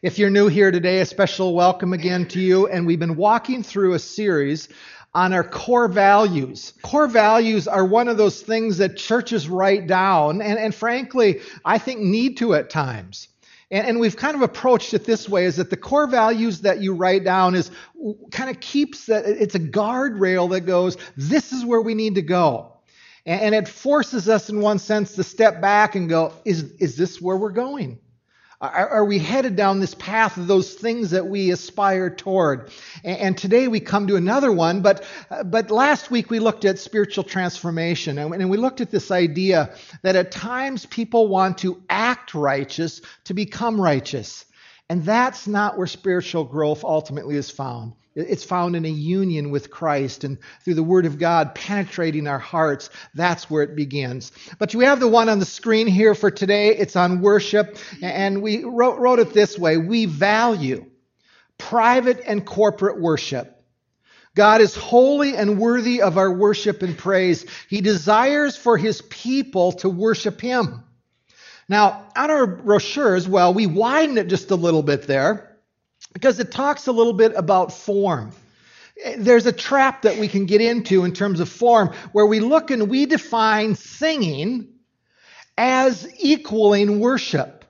If you're new here today, a special welcome again to you. And we've been walking through a series on our core values. Core values are one of those things that churches write down, and, and frankly, I think need to at times. And, and, we've kind of approached it this way: is that the core values that you write down is kind of keeps that it's a guardrail that goes, this is where we need to go. And, and it forces us, in one sense, to step back and go, is, is this where we're going? Are, are, we headed down this path of those things that we aspire toward? And, and today we come to another one, but, but last week we looked at spiritual transformation and, and we looked at this idea that at times people want to act righteous to become righteous. And that's not where spiritual growth ultimately is found. It's found in a union with Christ and through the Word of God penetrating our hearts. That's where it begins. But we have the one on the screen here for today. It's on worship. And we wrote, wrote it this way We value private and corporate worship. God is holy and worthy of our worship and praise. He desires for His people to worship Him. Now, on our brochures, well, we widen it just a little bit there because it talks a little bit about form. There's a trap that we can get into in terms of form where we look and we define singing as equaling worship.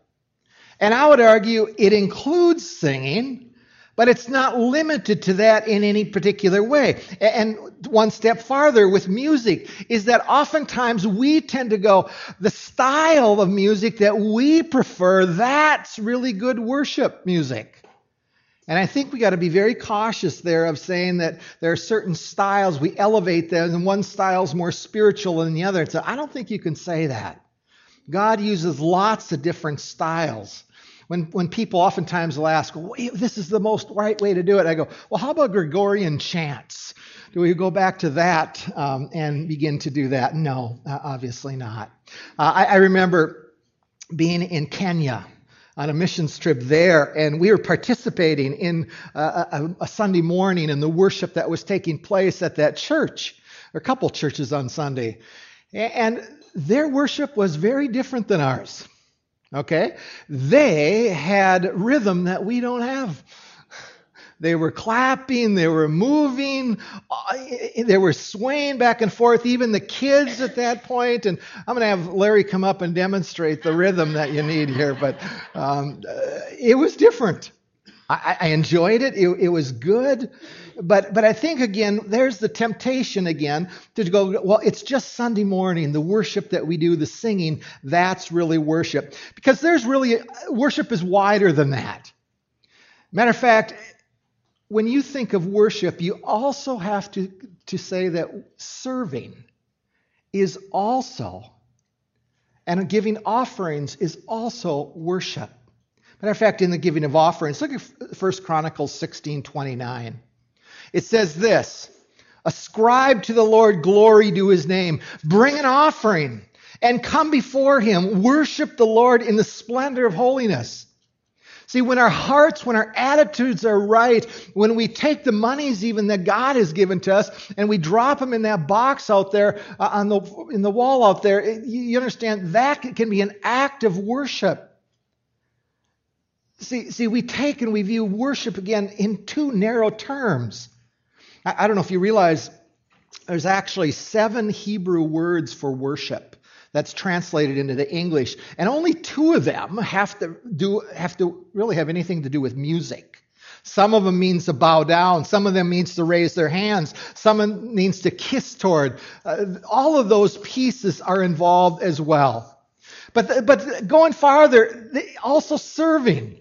And I would argue it includes singing, but it's not limited to that in any particular way. And one step farther with music is that oftentimes we tend to go, the style of music that we prefer, that's really good worship music. And I think we got to be very cautious there of saying that there are certain styles, we elevate them, and one style is more spiritual than the other. So I don't think you can say that. God uses lots of different styles. When, when people oftentimes will ask, this is the most right way to do it, I go, well, how about Gregorian chants? Do we go back to that um, and begin to do that? No, uh, obviously not. Uh, I, I remember being in Kenya on a missions trip there, and we were participating in a, a, a Sunday morning in the worship that was taking place at that church, or a couple churches on Sunday. And their worship was very different than ours. Okay? They had rhythm that we don't have. They were clapping, they were moving, uh, they were swaying back and forth, even the kids at that point. And I'm going to have Larry come up and demonstrate the rhythm that you need here, but um, uh, it was different. I, I enjoyed it. it. It was good. But, but I think, again, there's the temptation again to go, well, it's just Sunday morning, the worship that we do, the singing, that's really worship. Because there's really, worship is wider than that. Matter of fact, when you think of worship, you also have to, to say that serving is also, and giving offerings is also worship. Matter of fact, in the giving of offerings, look at 1 Chronicles 16 29. It says this Ascribe to the Lord glory to his name, bring an offering, and come before him, worship the Lord in the splendor of holiness. See, when our hearts, when our attitudes are right, when we take the monies even that God has given to us and we drop them in that box out there uh, on the in the wall out there, it, you understand that can be an act of worship. See, see, we take and we view worship again in two narrow terms. I, I don't know if you realize there's actually seven Hebrew words for worship that's translated into the English, and only two of them have to do have to really have anything to do with music. Some of them means to bow down. Some of them means to raise their hands. Some means to kiss toward. Uh, all of those pieces are involved as well. But, but going farther, also serving.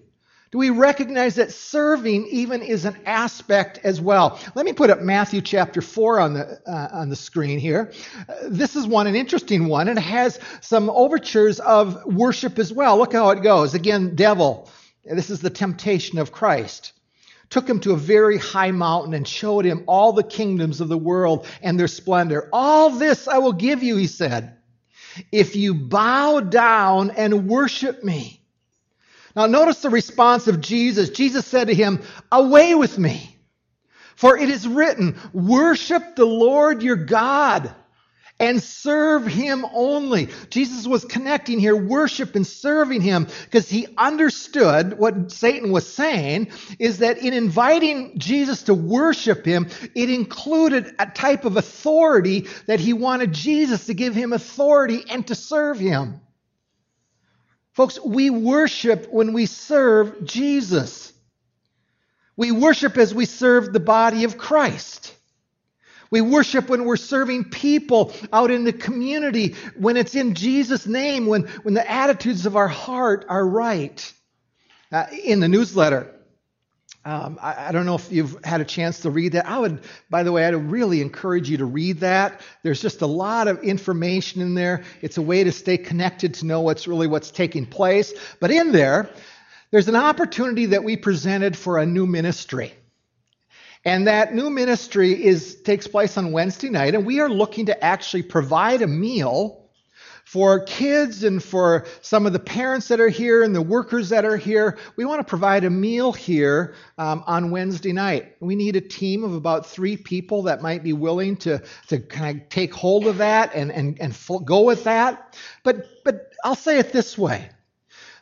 Do we recognize that serving even is an aspect as well? Let me put up Matthew chapter 4 on the, uh, on the screen here. This is one, an interesting one, and it has some overtures of worship as well. Look how it goes. Again, devil. This is the temptation of Christ. Took him to a very high mountain and showed him all the kingdoms of the world and their splendor. All this I will give you, he said, if you bow down and worship me. Now, notice the response of Jesus. Jesus said to him, Away with me, for it is written, Worship the Lord your God and serve him only. Jesus was connecting here worship and serving him because he understood what Satan was saying is that in inviting Jesus to worship him, it included a type of authority that he wanted Jesus to give him authority and to serve him. Folks, we worship when we serve Jesus. We worship as we serve the body of Christ. We worship when we're serving people out in the community, when it's in Jesus' name, when, when the attitudes of our heart are right. Uh, in the newsletter, um, I, I, don't know if you've had a chance to read that. I would, by the way, I'd really encourage you to read that. There's just a lot of information in there. It's a way to stay connected to know what's really what's taking place. But in there, there's an opportunity that we presented for a new ministry. And that new ministry is takes place on Wednesday night, and we are looking to actually provide a meal for kids and for some of the parents that are here and the workers that are here. We want to provide a meal here um, on Wednesday night. We need a team of about three people that might be willing to, to kind of take hold of that and, and, and go with that. But, but I'll say it this way.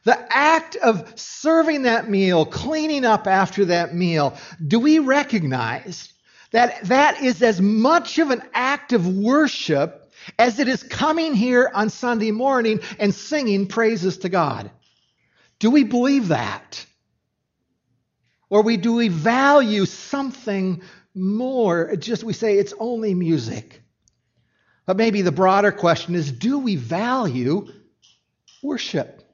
The act of serving that meal, cleaning up after that meal, do we recognize that that is as much of an act of worship as it is coming here on Sunday morning and singing praises to God? Do we believe that? Or we, do we value something more? Just we say it's only music. But maybe the broader question is do we value worship?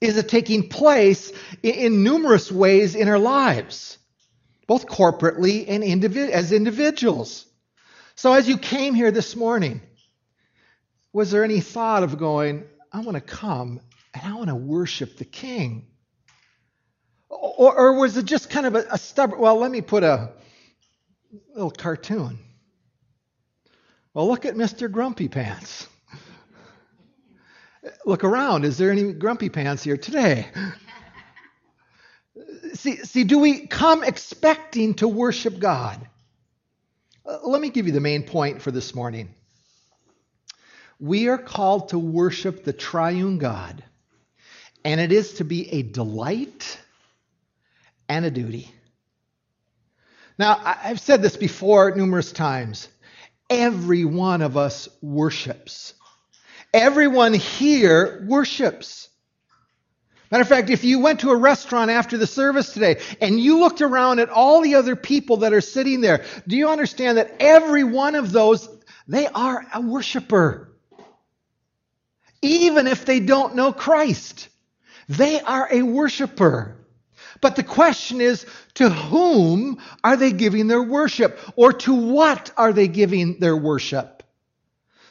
is it taking place in numerous ways in our lives, both corporately and as individuals. So, as you came here this morning, was there any thought of going, I want to come and I want to worship the King? Or, or was it just kind of a, a stubborn, well, let me put a little cartoon. Well, look at Mr. Grumpy Pants. Look around. Is there any grumpy pants here today? see, see, do we come expecting to worship God? Uh, let me give you the main point for this morning. We are called to worship the triune God, and it is to be a delight and a duty. Now, I've said this before numerous times. Every one of us worships. Everyone here worships. Matter of fact, if you went to a restaurant after the service today and you looked around at all the other people that are sitting there, do you understand that every one of those, they are a worshiper? Even if they don't know Christ, they are a worshiper. But the question is, to whom are they giving their worship? Or to what are they giving their worship?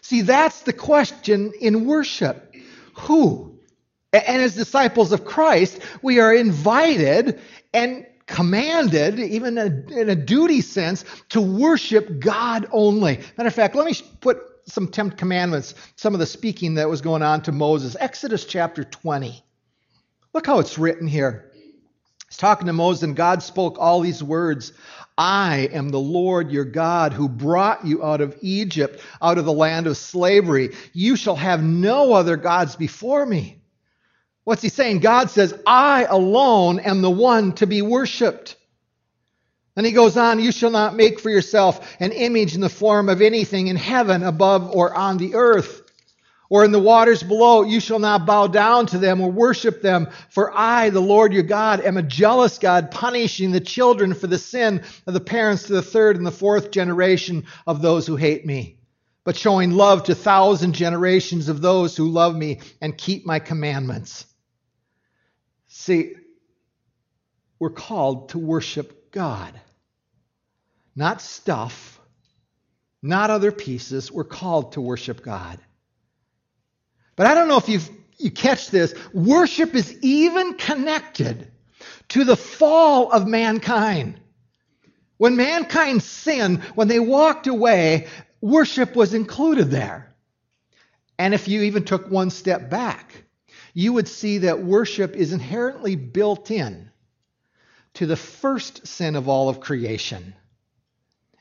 See, that's the question in worship. Who? And as disciples of Christ, we are invited and commanded, even in a duty sense, to worship God only. Matter of fact, let me put some Ten Commandments, some of the speaking that was going on to Moses. Exodus chapter 20. Look how it's written here. He's talking to Moses, and God spoke all these words I am the Lord your God who brought you out of Egypt, out of the land of slavery. You shall have no other gods before me. What's he saying? God says, I alone am the one to be worshiped. And he goes on, You shall not make for yourself an image in the form of anything in heaven, above, or on the earth or in the waters below, you shall not bow down to them or worship them. For I, the Lord your God, am a jealous God, punishing the children for the sin of the parents to the third and the fourth generation of those who hate me, but showing love to thousand generations of those who love me and keep my commandments. See, we're called to worship God, not stuff, not other pieces. We're called to worship God. But I don't know if you you catch this. Worship is even connected to the fall of mankind. When mankind sinned, when they walked away, worship was included there. And if you even took one step back, you would see that worship is inherently built in to the first sin of all of creation.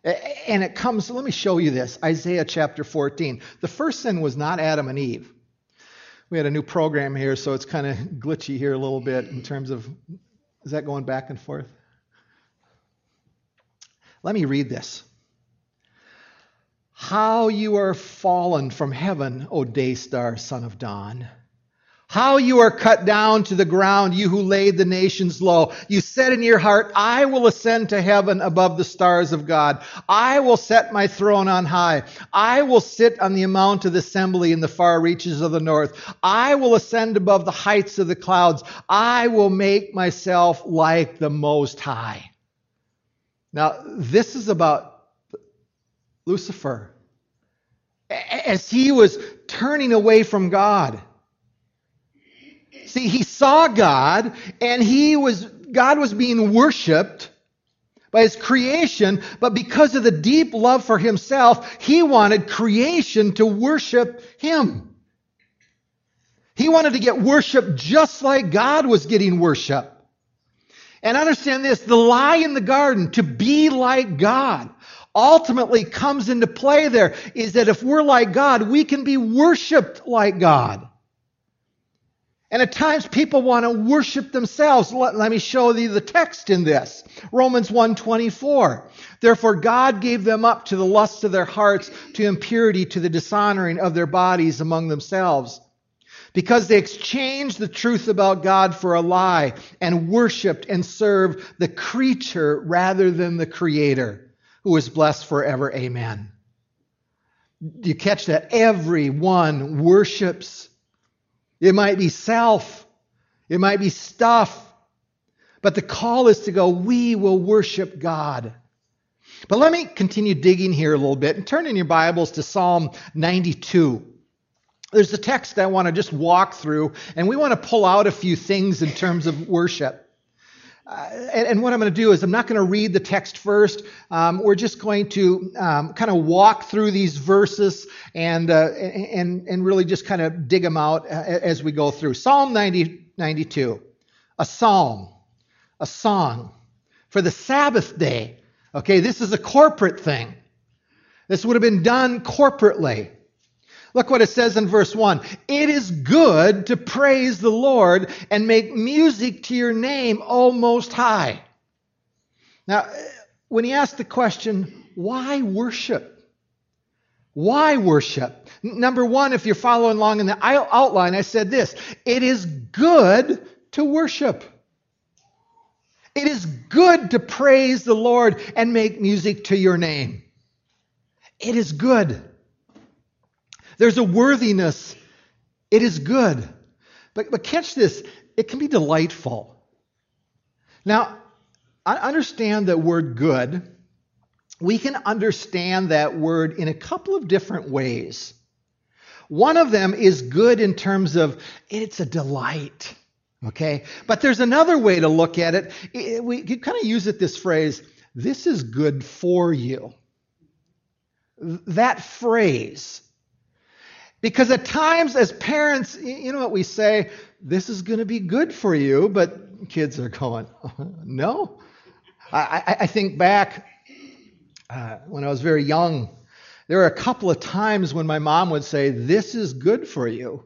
And it comes, let me show you this Isaiah chapter 14. The first sin was not Adam and Eve. We had a new program here, so it's kind of glitchy here a little bit in terms of, is that going back and forth? Let me read this. How you are fallen from heaven, O day star, son of dawn. How you are cut down to the ground, you who laid the nations low. You said in your heart, I will ascend to heaven above the stars of God. I will set my throne on high. I will sit on the mount of the assembly in the far reaches of the north. I will ascend above the heights of the clouds. I will make myself like the Most High. Now, this is about Lucifer. As he was turning away from God. See, he saw God and he was, God was being worshiped by his creation, but because of the deep love for himself, he wanted creation to worship him. He wanted to get worship just like God was getting worship. And understand this the lie in the garden, to be like God, ultimately comes into play there is that if we're like God, we can be worshiped like God. And at times people want to worship themselves. Let, let me show you the text in this. Romans 1:24. Therefore God gave them up to the lust of their hearts, to impurity, to the dishonoring of their bodies among themselves. Because they exchanged the truth about God for a lie and worshiped and served the creature rather than the creator, who is blessed forever. Amen. Do you catch that? Everyone worships it might be self. It might be stuff. But the call is to go, we will worship God. But let me continue digging here a little bit and turn in your Bibles to Psalm 92. There's a text I want to just walk through, and we want to pull out a few things in terms of worship. Uh, and, and, what I'm going to do is I'm not going to read the text first. Um, we're just going to um, kind of walk through these verses and, uh, and, and really just kind of dig them out uh, as we go through. Psalm 90, 92, a psalm, a song for the Sabbath day. Okay, this is a corporate thing. This would have been done corporately. Look what it says in verse 1. It is good to praise the Lord and make music to your name, O Most High. Now, when he asked the question, why worship? Why worship? Number one, if you're following along in the outline, I said this it is good to worship. It is good to praise the Lord and make music to your name. It is good. There's a worthiness. It is good. But, but catch this it can be delightful. Now, I understand that word good. We can understand that word in a couple of different ways. One of them is good in terms of it's a delight. Okay? But there's another way to look at it. We kind of use it this phrase this is good for you. That phrase because at times, as parents, you know what we say? This is going to be good for you, but kids are going, no. I, I think back uh, when I was very young, there were a couple of times when my mom would say, This is good for you.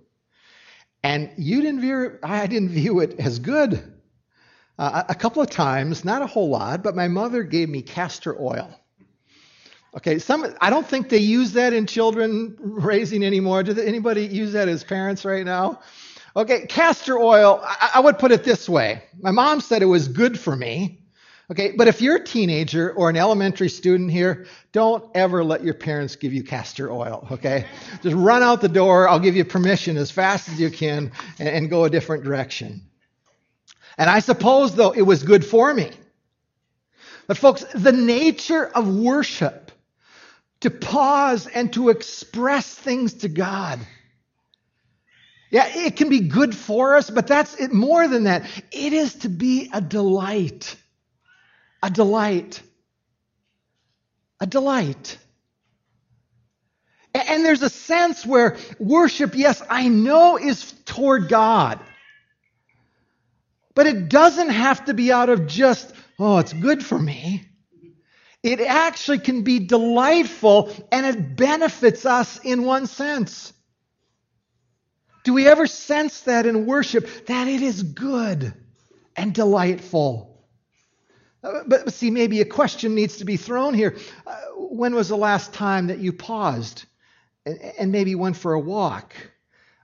And you didn't view I didn't view it as good. Uh, a couple of times, not a whole lot, but my mother gave me castor oil. Okay, some I don't think they use that in children raising anymore. Does anybody use that as parents right now? Okay, castor oil, I, I would put it this way. My mom said it was good for me. Okay, but if you're a teenager or an elementary student here, don't ever let your parents give you castor oil, okay? Just run out the door. I'll give you permission as fast as you can and, and go a different direction. And I suppose, though, it was good for me. But, folks, the nature of worship to pause and to express things to God. Yeah, it can be good for us, but that's it more than that. It is to be a delight. A delight. A delight. And there's a sense where worship, yes, I know is toward God. But it doesn't have to be out of just, oh, it's good for me. It actually can be delightful and it benefits us in one sense. Do we ever sense that in worship, that it is good and delightful? Uh, but, see, maybe a question needs to be thrown here. Uh, when was the last time that you paused and, maybe went for a walk?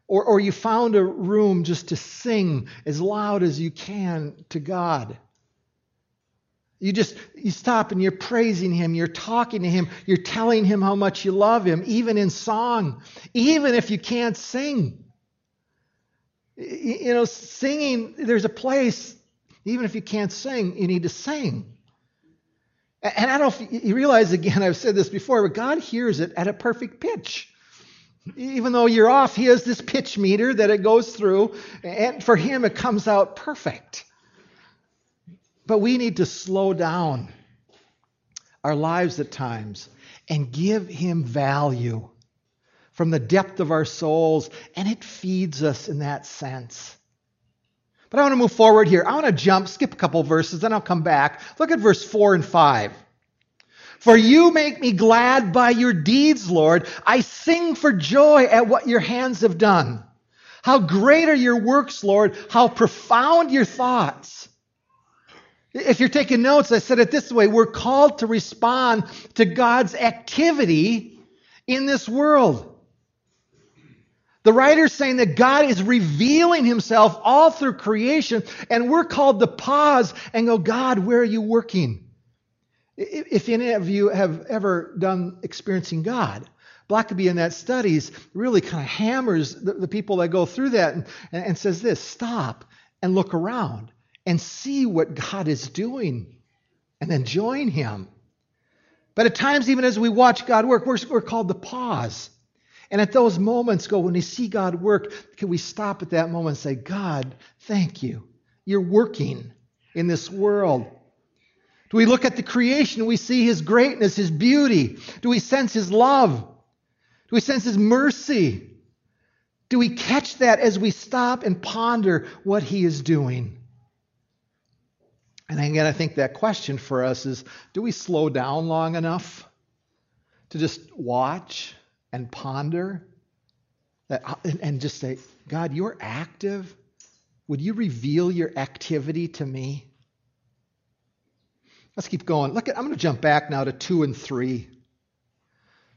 Or, or you found a room just to sing as loud as you can to God? You just you stop and you're praising him, you're talking to him, you're telling him how much you love him, even in song, even if you can't sing. You know, singing, there's a place, even if you can't sing, you need to sing. And I don't you realize again, I've said this before, but God hears it at a perfect pitch. Even though you're off, He has this pitch meter that it goes through, and for Him it comes out perfect. But we need to slow down our lives at times and give Him value from the depth of our souls, and it feeds us in that sense. But I want to move forward here. I want to jump, skip a couple verses, then I'll come back. Look at verse 4 and 5. For you make me glad by your deeds, Lord. I sing for joy at what your hands have done. How great are your works, Lord. How profound your thoughts. If you're taking notes, I said it this way we're called to respond to God's activity in this world. The writer's saying that God is revealing himself all through creation, and we're called to pause and go, God, where are you working? If any of you have ever done experiencing God, Blackaby in that studies really kind of hammers the, the people that go through that and, and says this stop and look around and see what God is doing and then join Him. But at times, even as we watch God work, we're, we're called to pause. And at those moments, go, when we see God work, can we stop at that moment and say, God, thank you. You're working in this world. Do we look at the creation we see His greatness, His beauty? Do we sense His love? Do we sense His mercy? Do we catch that as we stop and ponder what He is doing? And again, I think that question for us is do we slow down long enough to just watch and ponder that, uh, and just say, God, you're active. Would you reveal your activity to me? Let's keep going. Look at, I'm going to jump back now to 2 and 3.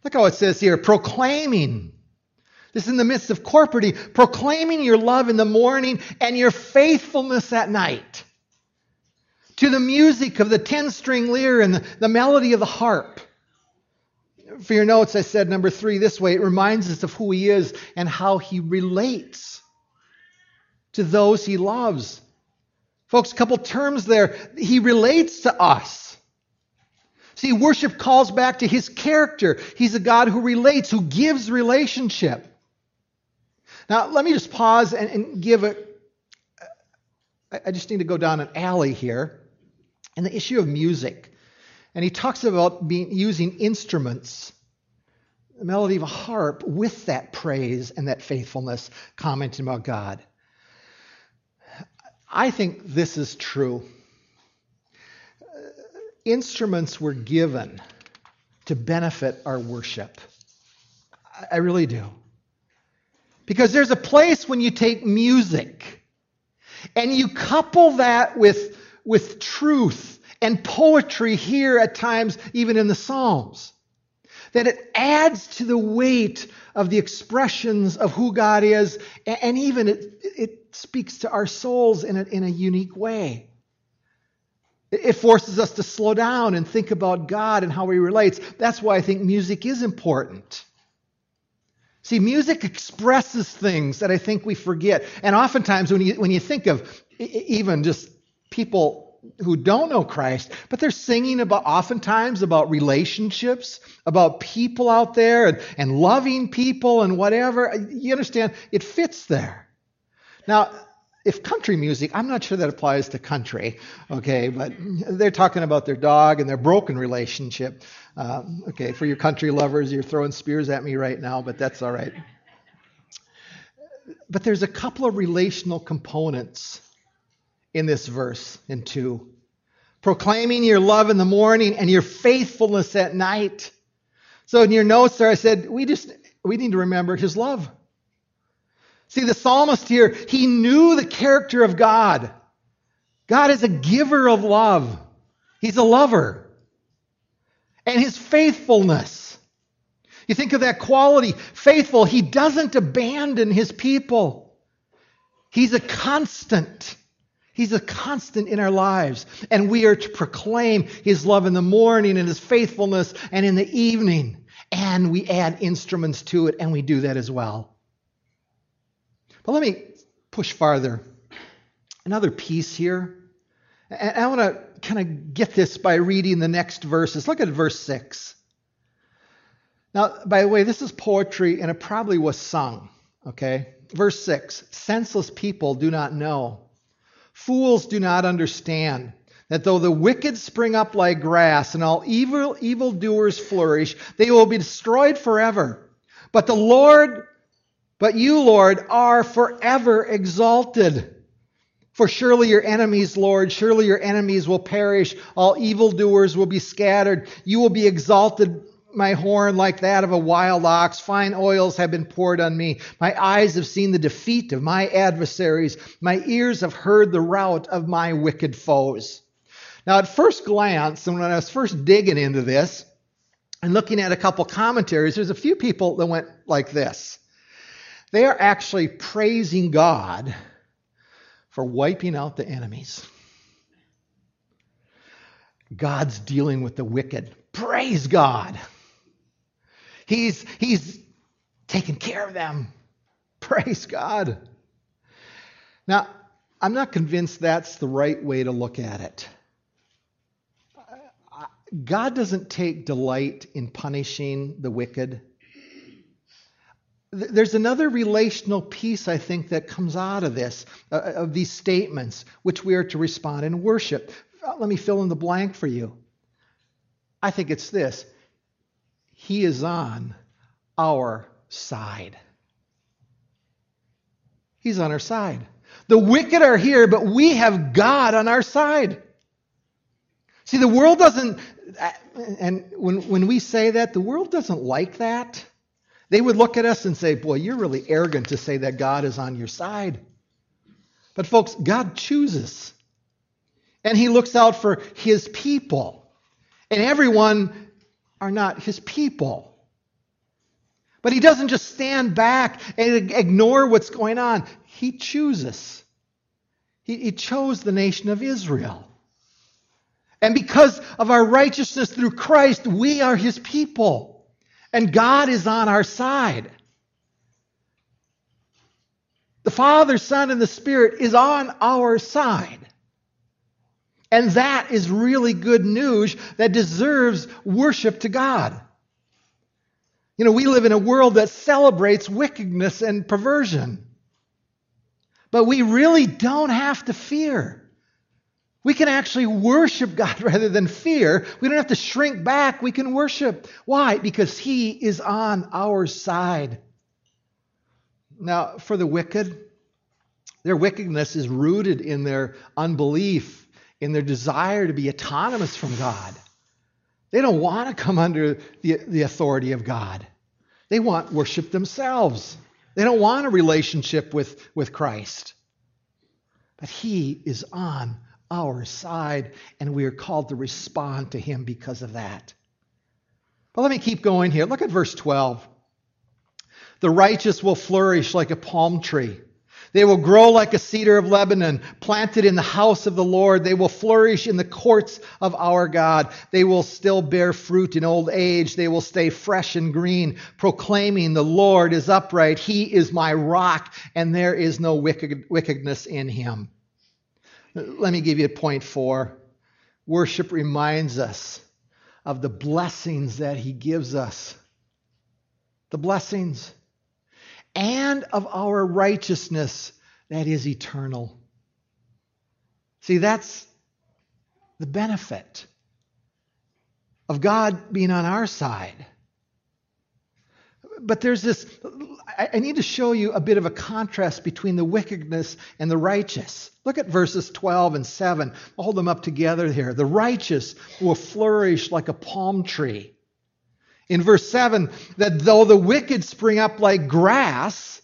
Look how it says here proclaiming. This is in the midst of corporate, proclaiming your love in the morning and your faithfulness at night to the music of the 10 string lyre and the, the melody of the harp. For your notes, I said number three this way it reminds us of who he is and how he relates to those he loves. Folks, a couple terms there. He relates to us. See, worship calls back to his character. He's a God who relates, who gives relationship. Now, let me just pause and, and give a. I just need to go down an alley here and the issue of music. And he talks about being, using instruments, the melody of a harp, with that praise and that faithfulness, commenting about God. I think this is true. Uh, instruments were given to benefit our worship. I really do. Because there's a place when you take music and you couple that with with truth and poetry here at times, even in the Psalms. That it adds to the weight of the expressions of who God is, and even it, it speaks to our souls in a, in a unique way. It forces us to slow down and think about God and how He relates. That's why I think music is important. See, music expresses things that I think we forget. And oftentimes, when you, when you think of even just people who don't know Christ, but they're singing about oftentimes about relationships, about people out there and, and loving people and whatever. You understand? It fits there. Now, if country music, I'm not sure that applies to country, okay, but they're talking about their dog and their broken relationship. Um, okay, for your country lovers, you're throwing spears at me right now, but that's all right. But there's a couple of relational components in this verse in 2. proclaiming your love in the morning and your faithfulness at night. So in your notes there, I said, we just, we need to remember his love. See, the psalmist here, he knew the character of God. God is a giver of love. He's a lover. And his faithfulness. You think of that quality, faithful. He doesn't abandon his people. He's a constant. He's a constant in our lives. And we are to proclaim His love in the morning and His faithfulness and in the evening. And we add instruments to it, and we do that as well. But let me push farther. Another piece here. And I want to kind of get this by reading the next verses. Look at verse 6. Now, by the way, this is poetry, and it probably was sung. Okay? Verse 6 Senseless people do not know Fools do not understand that though the wicked spring up like grass and all evil evildoers flourish, they will be destroyed forever. But the Lord, but you, Lord, are forever exalted. For surely your enemies, Lord, surely your enemies will perish. All evildoers will be scattered. You will be exalted my horn like that of a wild ox. Fine oils have been poured on me. My eyes have seen the defeat of my adversaries. My ears have heard the rout of my wicked foes. Now, at first glance, and when I was first digging into this and looking at a couple commentaries, there's a few people that went like this. They are actually praising God for wiping out the enemies. God's dealing with the wicked. Praise God. He's, he's taken care of them. Praise God. Now, I'm not convinced that's the right way to look at it. God doesn't take delight in punishing the wicked. There's another relational piece, I think, that comes out of this, uh, of these statements, which we are to respond in worship. Let me fill in the blank for you. I think it's this he is on our side. He's on our side. The wicked are here, but we have God on our side. See, the world doesn't, and when, when we say that, the world doesn't like that. They would look at us and say, Boy, you're really arrogant to say that God is on your side. But, folks, God chooses. And He looks out for His people. And everyone are not his people. But he doesn't just stand back and ignore what's going on. He chooses. He, he, chose the nation of Israel. And because of our righteousness through Christ, we are his people. And God is on our side. The Father, Son, and the Spirit is on our side. And that is really good news that deserves worship to God. You know, we live in a world that celebrates wickedness and perversion. But we really don't have to fear. We can actually worship God rather than fear. We don't have to shrink back. We can worship. Why? Because He is on our side. Now, for the wicked, their wickedness is rooted in their unbelief in their desire to be autonomous from God. They don't want to come under the, the authority of God. They want worship themselves. They don't want a relationship with, with Christ. But He is on our side, and we are called to respond to Him because of that. But let me keep going here. Look at verse 12. The righteous will flourish like a palm tree. They will grow like a cedar of Lebanon, planted in the house of the Lord. They will flourish in the courts of our God. They will still bear fruit in old age. They will stay fresh and green, proclaiming, The Lord is upright. He is my rock, and there is no wicked, wickedness in him. Let me give you point four. Worship reminds us of the blessings that he gives us. The blessings and of our righteousness that is eternal. See, that's the benefit of God being on our side. but there's this, I need to show you a bit of a contrast between the wickedness and the righteous. Look at verses 12 and 7. I'll hold them up together here. The righteous will flourish like a palm tree. In verse 7, that though the wicked spring up like grass,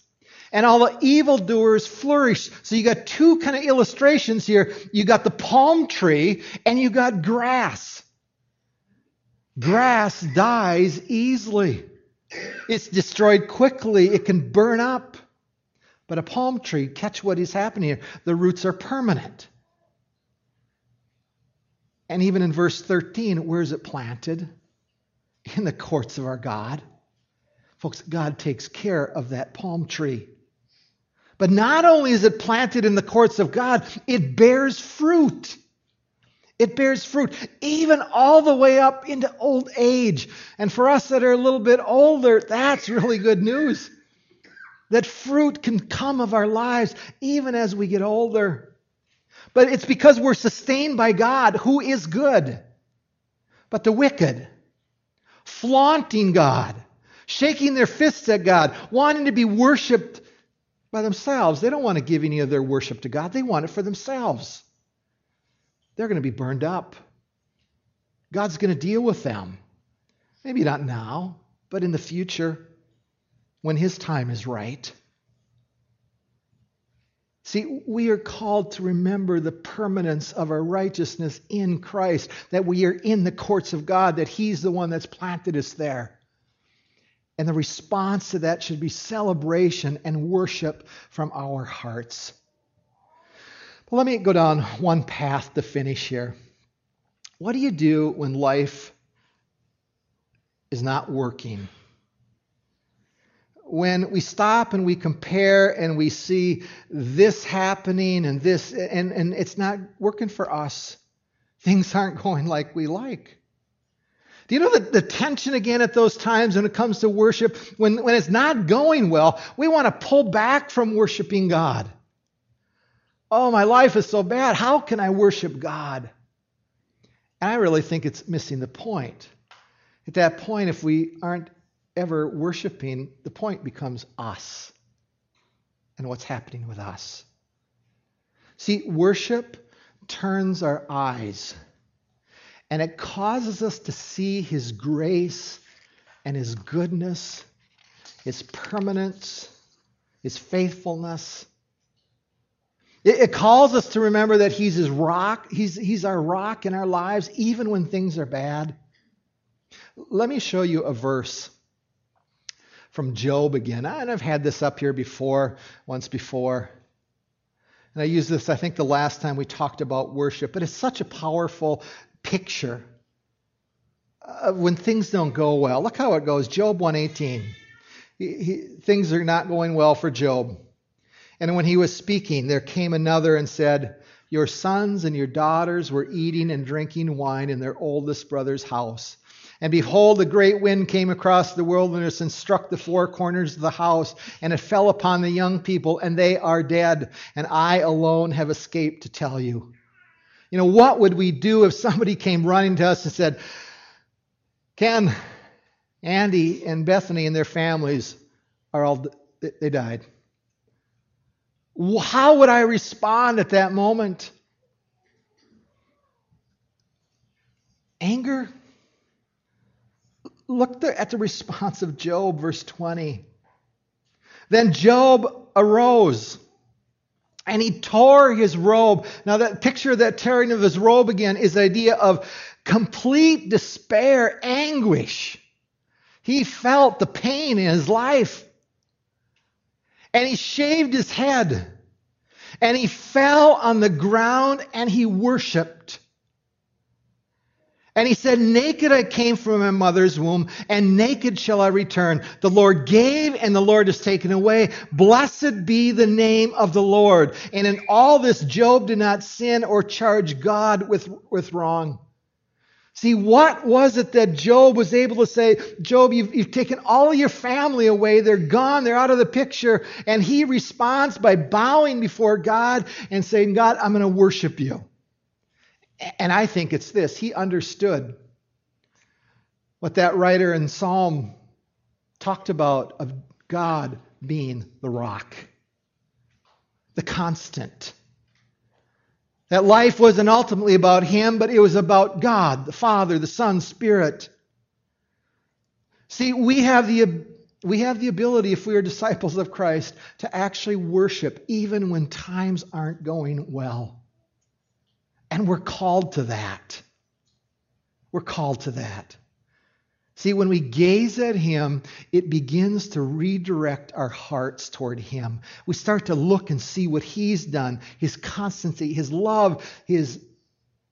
and all the evildoers flourish. So you got two kind of illustrations here. You got the palm tree and you got grass. Grass dies easily. It's destroyed quickly. It can burn up. But a palm tree, catch what is happening here. The roots are permanent. And even in verse 13, where is it planted? In the courts of our God. Folks, God takes care of that palm tree. But not only is it planted in the courts of God, it bears fruit. It bears fruit, even all the way up into old age. And for us that are a little bit older, that's really good news. That fruit can come of our lives even as we get older. But it's because we're sustained by God, who is good. But the wicked, flaunting God, shaking their fists at God, wanting to be worshiped by themselves. They don't want to give any of their worship to God, they want it for themselves they're going to be burned up. God's going to deal with them. Maybe not now, but in the future when His time is right. See, we are called to remember the permanence of our righteousness in Christ, that we are in the courts of God, that He's the one that's planted us there. And the response to that should be celebration and worship from our hearts. But let me go down one path to finish here. What do you do when life is not working? When we stop and we compare and we see this happening and this, and, and it's not working for us, things aren't going like we like. Do you know the, the tension again at those times when it comes to worship? When, when it's not going well, we want to pull back from worshiping God. Oh, my life is so bad. How can I worship God? And I really think it's missing the point. At that point, if we aren't ever worshiping, the point becomes us and what's happening with us. See, worship turns our eyes and it causes us to see His grace and His goodness, His permanence, His faithfulness. It, it calls us to remember that He's His rock. He's, he's our rock in our lives, even when things are bad. Let me show you a verse from Job again. And I've had this up here before, once before. And I used this, I think, the last time we talked about worship, but it's such a powerful picture when things don't go well. Look how it goes. Job 118. He, he, things are not going well for Job. And when he was speaking, there came another and said, Your sons and your daughters were eating and drinking wine in their oldest brother's house. And behold, a great wind came across the wilderness and struck the four corners of the house, and it fell upon the young people, and they are dead. And I alone have escaped to tell you. You know, what would we do if somebody came running to us and said, Ken, Andy, and Bethany and their families are all, they died. How would I respond at that moment? Anger? Look at the response of Job, verse 20. Then Job arose and he tore his robe. Now, that picture, of that tearing of his robe again, is the idea of complete despair, anguish. He felt the pain in his life and he shaved his head. And he fell on the ground and he worshiped. And he said, Naked I came from my mother's womb, and naked shall I return. The Lord gave, and the Lord has taken away. Blessed be the name of the Lord. And in all this, Job did not sin or charge God with, with wrong. See, what was it that Job was able to say? Job, you've, you've, taken all of your family away. They're gone. They're out of the picture. And he responds by bowing before God and saying, God, I'm going to worship you. And I think it's this. He understood what that writer in Psalm talked about of God being the rock, the constant. That life wasn't ultimately about Him, but it was about God, the Father, the Son, Spirit. See, we have the we have the ability, if we are disciples of Christ, to actually worship even when times aren't going well. And we're called to that. We're called to that. See, when we gaze at Him, it begins to redirect our hearts toward Him. We start to look and see what He's done, His constancy, His love, His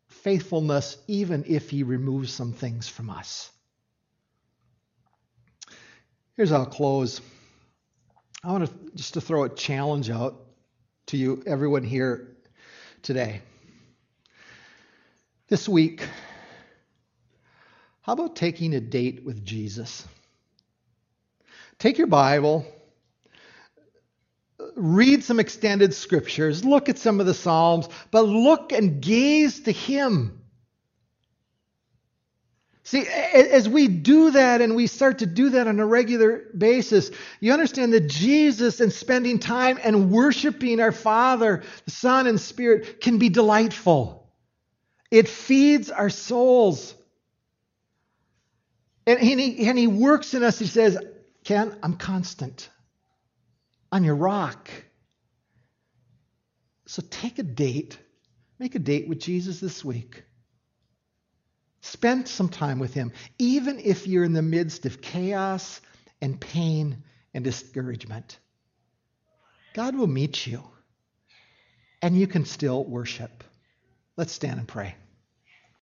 faithfulness, even if He removes some things from us. Here's how I'll close. I want to just to throw a challenge out to you, everyone here today. This week, how about taking a date with Jesus? Take your Bible, read some extended scriptures, look at some of the Psalms, but look and gaze to Him. See, as we do that and we start to do that on a regular basis, you understand that Jesus and spending time and worshiping our Father, the Son, and Spirit can be delightful. It feeds our souls. And he, and he works in us. He says, Ken, I'm constant. I'm your rock. So take a date. Make a date with Jesus this week. Spend some time with Him, even if you're in the midst of chaos and pain and discouragement. God will meet you, and you can still worship. Let's stand and pray.